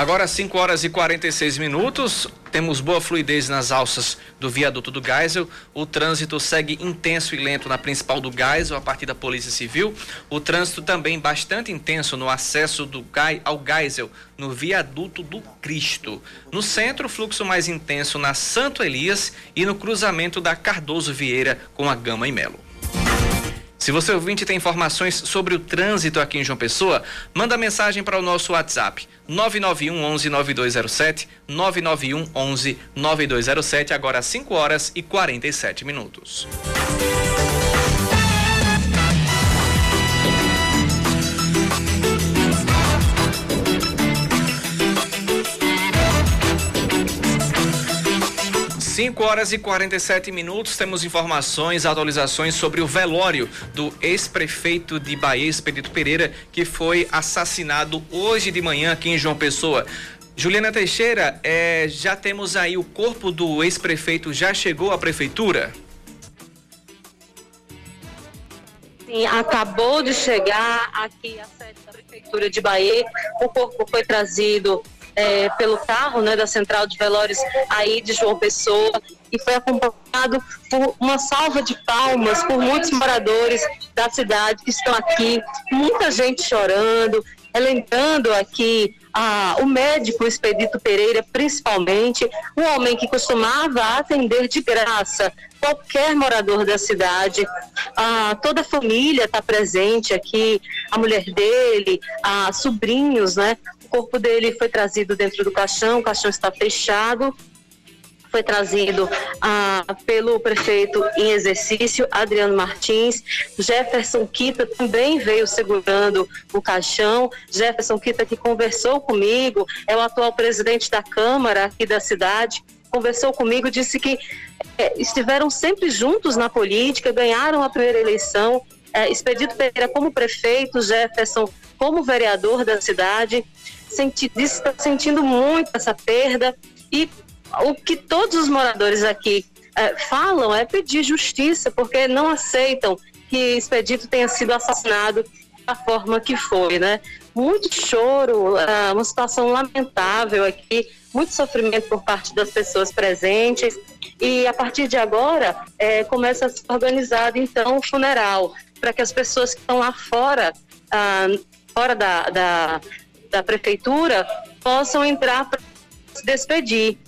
Agora 5 horas e 46 minutos. Temos boa fluidez nas alças do viaduto do Geisel. O trânsito segue intenso e lento na principal do Geisel, a partir da Polícia Civil. O trânsito também bastante intenso no acesso do Gai ao Geisel, no viaduto do Cristo. No centro, fluxo mais intenso na Santo Elias e no cruzamento da Cardoso Vieira com a Gama e Melo. Se você ouvinte tem informações sobre o trânsito aqui em João Pessoa, manda mensagem para o nosso WhatsApp 991 11 9207 991 11 9207 agora às 5 horas e 47 minutos. 5 horas e 47 minutos, temos informações, atualizações sobre o velório do ex-prefeito de Bahia, Expedito Pereira, que foi assassinado hoje de manhã aqui em João Pessoa. Juliana Teixeira, é, já temos aí o corpo do ex-prefeito, já chegou à prefeitura? Sim, acabou de chegar aqui a sede da prefeitura de Bahia. O corpo foi trazido é, pelo carro né, da Central de Velórios aí de João Pessoa e foi acompanhado por uma salva de palmas por muitos moradores da cidade que estão aqui, muita gente chorando, lembrando aqui ah, o médico Expedito Pereira, principalmente, um homem que costumava atender de graça qualquer morador da cidade. Ah, toda a família está presente aqui, a mulher dele, ah, sobrinhos, né? Corpo dele foi trazido dentro do caixão, o caixão está fechado. Foi trazido ah, pelo prefeito em exercício, Adriano Martins. Jefferson Quita também veio segurando o caixão. Jefferson Quita, que conversou comigo, é o atual presidente da Câmara aqui da cidade conversou comigo, disse que é, estiveram sempre juntos na política, ganharam a primeira eleição. É, Expedito Pereira como prefeito, Jefferson como vereador da cidade senti, está sentindo muito essa perda e o que todos os moradores aqui é, falam é pedir justiça, porque não aceitam que Expedito tenha sido assassinado da forma que foi, né? Muito choro, é, uma situação lamentável aqui, muito sofrimento por parte das pessoas presentes e a partir de agora é, começa a ser organizado então o funeral para que as pessoas que estão lá fora, ah, fora da, da, da prefeitura possam entrar para se despedir.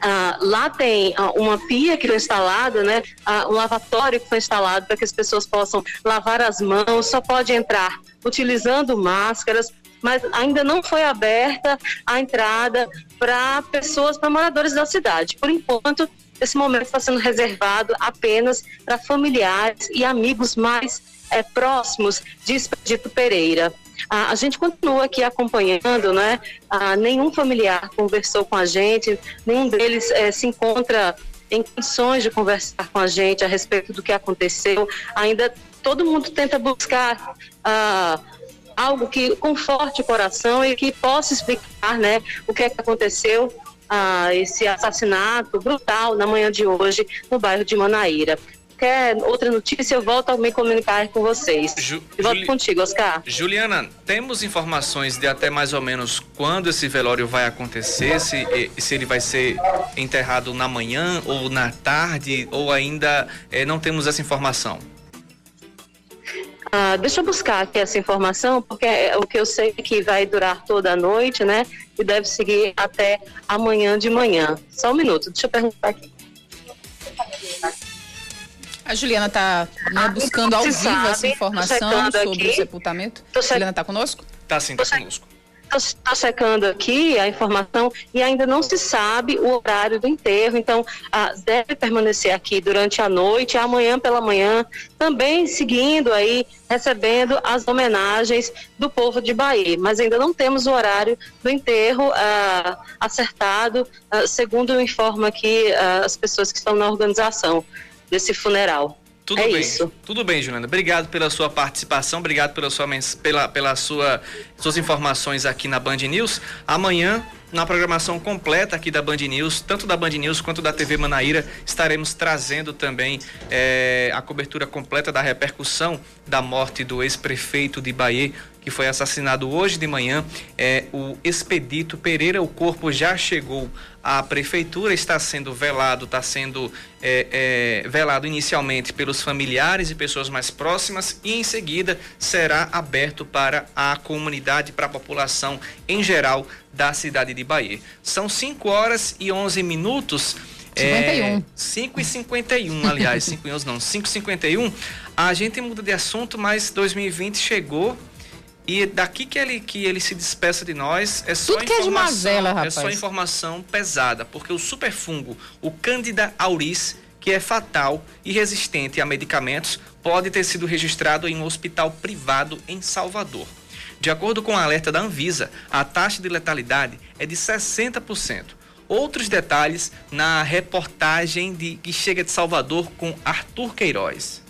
Ah, lá tem ah, uma pia que foi instalada, né? Ah, um lavatório que foi instalado para que as pessoas possam lavar as mãos, só pode entrar utilizando máscaras, mas ainda não foi aberta a entrada para pessoas, para moradores da cidade. Por enquanto, esse momento está sendo reservado apenas para familiares e amigos mais é, próximos de Expedito Pereira. A, a gente continua aqui acompanhando, né? nenhum familiar conversou com a gente, nenhum deles é, se encontra em condições de conversar com a gente a respeito do que aconteceu. Ainda todo mundo tenta buscar ah, algo que conforte o coração e que possa explicar né, o que, é que aconteceu ah, esse assassinato brutal na manhã de hoje no bairro de Manaíra qualquer outra notícia, eu volto a me comunicar com vocês. Ju, volto Juli... contigo, Oscar. Juliana, temos informações de até mais ou menos quando esse velório vai acontecer? Se, se ele vai ser enterrado na manhã ou na tarde, ou ainda eh, não temos essa informação? Ah, deixa eu buscar aqui essa informação, porque é o que eu sei é que vai durar toda a noite, né? E deve seguir até amanhã de manhã. Só um minuto, deixa eu perguntar aqui. A Juliana está né, buscando ao vivo sabe, essa informação sobre aqui. o sepultamento. Juliana está conosco? Está sim, está conosco. Estou checando aqui a informação e ainda não se sabe o horário do enterro, então ah, deve permanecer aqui durante a noite, amanhã pela manhã, também seguindo aí, recebendo as homenagens do povo de Bahia. Mas ainda não temos o horário do enterro ah, acertado, ah, segundo informa aqui ah, as pessoas que estão na organização desse funeral. Tudo é bem. Isso. Tudo bem, Juliana. Obrigado pela sua participação, obrigado pela sua pela, pela sua suas informações aqui na Band News. Amanhã na programação completa aqui da Band News, tanto da Band News quanto da TV Manaíra, estaremos trazendo também é, a cobertura completa da repercussão da morte do ex-prefeito de Bahia, que foi assassinado hoje de manhã. É, o Expedito Pereira, o corpo já chegou à prefeitura, está sendo velado, está sendo é, é, velado inicialmente pelos familiares e pessoas mais próximas e em seguida será aberto para a comunidade, para a população em geral da cidade de Bahia. São 5 horas e 11 minutos. 51. É, 5 e 51, aliás, 5 e 11 não, 5 e 51. A gente muda de assunto, mas 2020 chegou e daqui que ele, que ele se despeça de nós é só Tudo informação, que é, de mazela, rapaz. é só informação pesada, porque o superfungo, o Candida auris, que é fatal e resistente a medicamentos, pode ter sido registrado em um hospital privado em Salvador. De acordo com o alerta da Anvisa, a taxa de letalidade é de 60%. Outros detalhes na reportagem de, que chega de Salvador com Arthur Queiroz.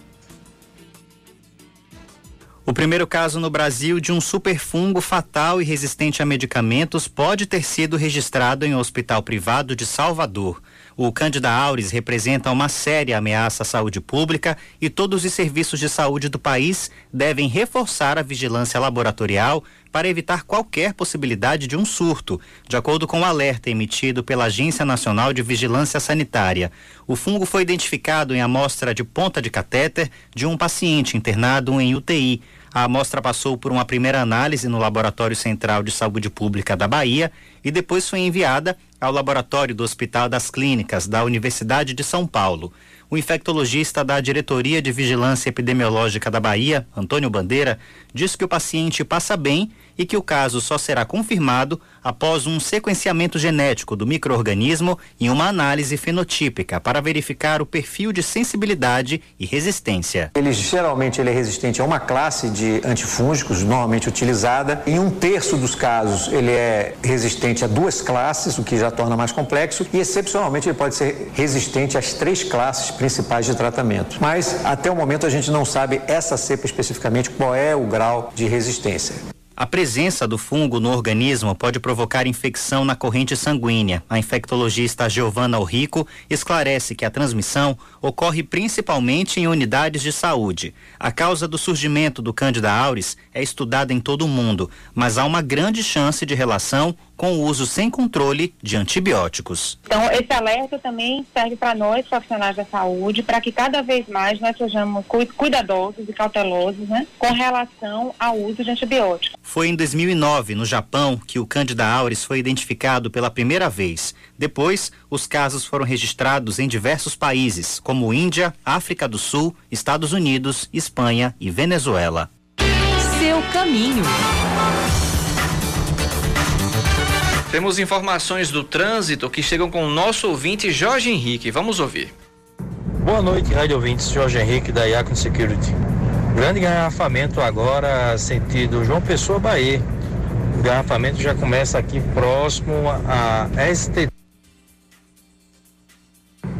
O primeiro caso no Brasil de um superfungo fatal e resistente a medicamentos pode ter sido registrado em um hospital privado de Salvador. O Candida auris representa uma séria ameaça à saúde pública e todos os serviços de saúde do país devem reforçar a vigilância laboratorial para evitar qualquer possibilidade de um surto, de acordo com o alerta emitido pela Agência Nacional de Vigilância Sanitária. O fungo foi identificado em amostra de ponta de catéter de um paciente internado em UTI. A amostra passou por uma primeira análise no Laboratório Central de Saúde Pública da Bahia e depois foi enviada ao laboratório do Hospital das Clínicas da Universidade de São Paulo. O infectologista da Diretoria de Vigilância Epidemiológica da Bahia, Antônio Bandeira, diz que o paciente passa bem e que o caso só será confirmado após um sequenciamento genético do microorganismo e uma análise fenotípica para verificar o perfil de sensibilidade e resistência. Ele geralmente ele é resistente a uma classe de antifúngicos normalmente utilizada. Em um terço dos casos ele é resistente a duas classes, o que já torna mais complexo, e excepcionalmente ele pode ser resistente às três classes principais de tratamento. Mas até o momento a gente não sabe essa cepa especificamente qual é o grau de resistência. A presença do fungo no organismo pode provocar infecção na corrente sanguínea. A infectologista Giovanna Orrico esclarece que a transmissão ocorre principalmente em unidades de saúde. A causa do surgimento do Candida auris é estudada em todo o mundo, mas há uma grande chance de relação com o uso sem controle de antibióticos. Então, esse alerta também serve para nós, profissionais da saúde, para que cada vez mais nós sejamos cuidadosos e cautelosos né, com relação ao uso de antibióticos. Foi em 2009, no Japão, que o Candida auris foi identificado pela primeira vez. Depois, os casos foram registrados em diversos países, como Índia, África do Sul, Estados Unidos, Espanha e Venezuela. Seu caminho. Temos informações do trânsito que chegam com o nosso ouvinte Jorge Henrique. Vamos ouvir. Boa noite, rádio ouvintes. Jorge Henrique da Yacon Security. Grande engarrafamento agora, sentido João Pessoa, Bahia. O engarrafamento já começa aqui próximo a ST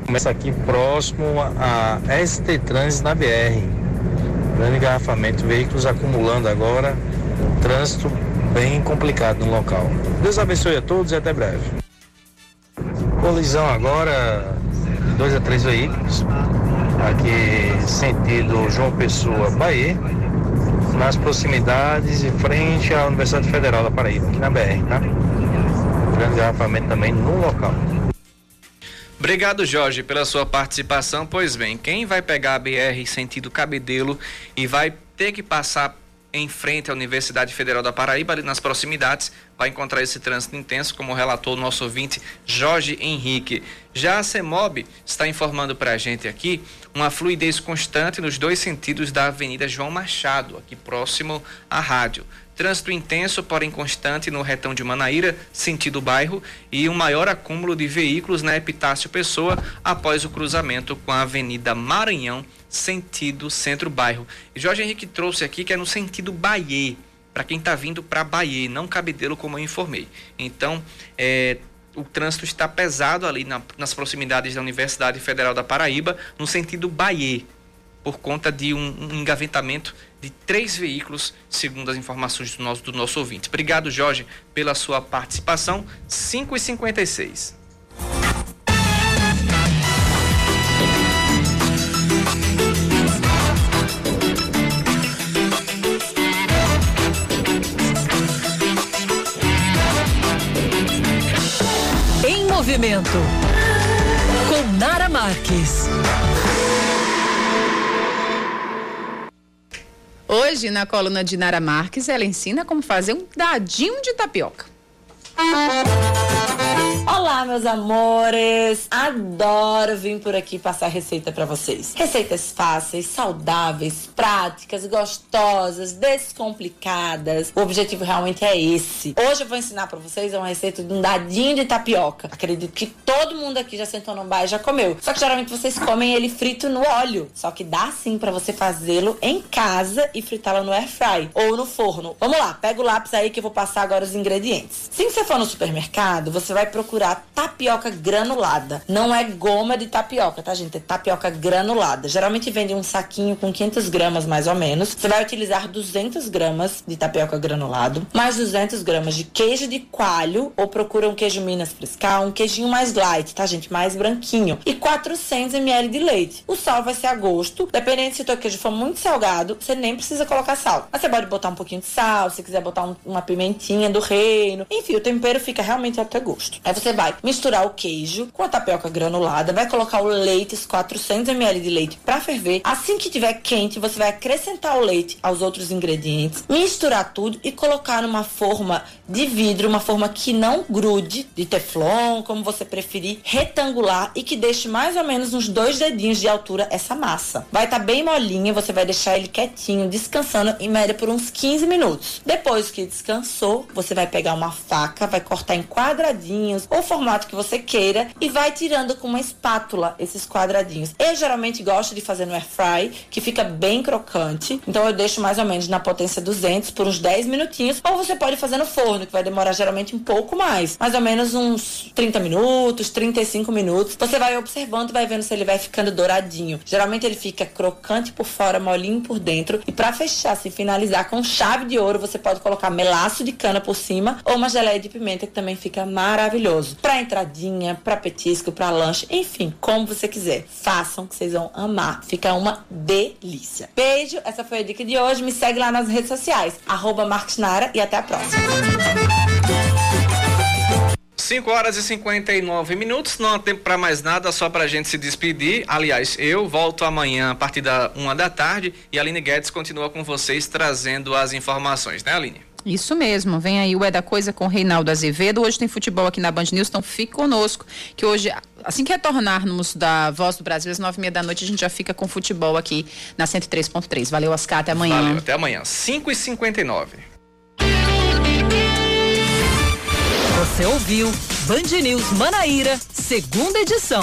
Começa aqui próximo a ST Trans na BR. Grande engarrafamento, veículos acumulando agora, trânsito bem complicado no local. Deus abençoe a todos e até breve. Colisão agora dois a três veículos. Aqui sentido João Pessoa, Bahia nas proximidades e frente à Universidade Federal da Paraíba, aqui na BR, tá? Grande garrafamento também no local. Obrigado, Jorge, pela sua participação. Pois bem, quem vai pegar a BR sentido Cabedelo e vai ter que passar em frente à Universidade Federal da Paraíba, ali nas proximidades, vai encontrar esse trânsito intenso, como relatou o nosso ouvinte Jorge Henrique. Já a CEMOB está informando para a gente aqui uma fluidez constante nos dois sentidos da Avenida João Machado, aqui próximo à rádio. Trânsito intenso, porém constante no retão de Manaíra, sentido bairro, e um maior acúmulo de veículos na Epitácio Pessoa após o cruzamento com a Avenida Maranhão, sentido centro-bairro. E Jorge Henrique trouxe aqui que é no sentido Bahia, para quem está vindo para Bahia, não Cabedelo, como eu informei. Então, é, o trânsito está pesado ali na, nas proximidades da Universidade Federal da Paraíba, no sentido Bahia, por conta de um, um engavetamento de três veículos, segundo as informações do nosso, do nosso ouvinte. Obrigado, Jorge, pela sua participação. 5 e 56 movimento. Com Nara Marques. Hoje, na coluna de Nara Marques, ela ensina como fazer um dadinho de tapioca. Olá, meus amores! Adoro vir por aqui passar receita para vocês. Receitas fáceis, saudáveis, práticas, gostosas, descomplicadas. O objetivo realmente é esse. Hoje eu vou ensinar para vocês uma receita de um dadinho de tapioca. Acredito que todo mundo aqui já sentou no bar e já comeu. Só que geralmente vocês comem ele frito no óleo. Só que dá sim para você fazê-lo em casa e fritá-lo no air fry ou no forno. Vamos lá, pega o lápis aí que eu vou passar agora os ingredientes. Se você for no supermercado, você vai procurar tapioca granulada. Não é goma de tapioca, tá, gente? É tapioca granulada. Geralmente vende um saquinho com 500 gramas, mais ou menos. Você vai utilizar 200 gramas de tapioca granulado, mais 200 gramas de queijo de coalho, ou procura um queijo Minas Frescal, um queijinho mais light, tá, gente? Mais branquinho. E 400 ml de leite. O sal vai ser a gosto. Dependendo se o teu queijo for muito salgado, você nem precisa colocar sal. Mas você pode botar um pouquinho de sal, se quiser botar um, uma pimentinha do reino. Enfim, o tempero fica realmente teu gosto. Aí você vai misturar o queijo com a tapioca granulada, vai colocar o leite, 400 ml de leite para ferver. Assim que tiver quente, você vai acrescentar o leite aos outros ingredientes, misturar tudo e colocar numa forma de vidro, uma forma que não grude, de teflon, como você preferir, retangular e que deixe mais ou menos uns dois dedinhos de altura essa massa. Vai estar tá bem molinha, você vai deixar ele quietinho, descansando em média por uns 15 minutos. Depois que descansou, você vai pegar uma faca, vai cortar em quadradinhos ou formato que você queira e vai tirando com uma espátula esses quadradinhos. Eu geralmente gosto de fazer no air fry, que fica bem crocante. Então eu deixo mais ou menos na potência 200 por uns 10 minutinhos, ou você pode fazer no forno, que vai demorar geralmente um pouco mais, mais ou menos uns 30 minutos, 35 minutos. Você vai observando e vai vendo se ele vai ficando douradinho. Geralmente ele fica crocante por fora, molinho por dentro. E para fechar, se finalizar com chave de ouro, você pode colocar melaço de cana por cima ou uma geleia de pimenta que também fica maravilhoso. Para entradinha, para petisco, para lanche, enfim, como você quiser. Façam que vocês vão amar. Fica uma delícia. Beijo, essa foi a dica de hoje. Me segue lá nas redes sociais, arroba Nara, e até a próxima. 5 horas e 59 minutos, não há tempo para mais nada, só para a gente se despedir. Aliás, eu volto amanhã a partir da uma da tarde e a Aline Guedes continua com vocês trazendo as informações, né, Aline? Isso mesmo, vem aí o É da Coisa com Reinaldo Azevedo. Hoje tem futebol aqui na Band News, então fique conosco, que hoje, assim que retornarmos da Voz do Brasil, às nove e meia da noite, a gente já fica com futebol aqui na 103.3. Valeu, Oscar, até amanhã. Valeu, até amanhã, 5 e 59 Você ouviu Band News Manaíra, segunda edição.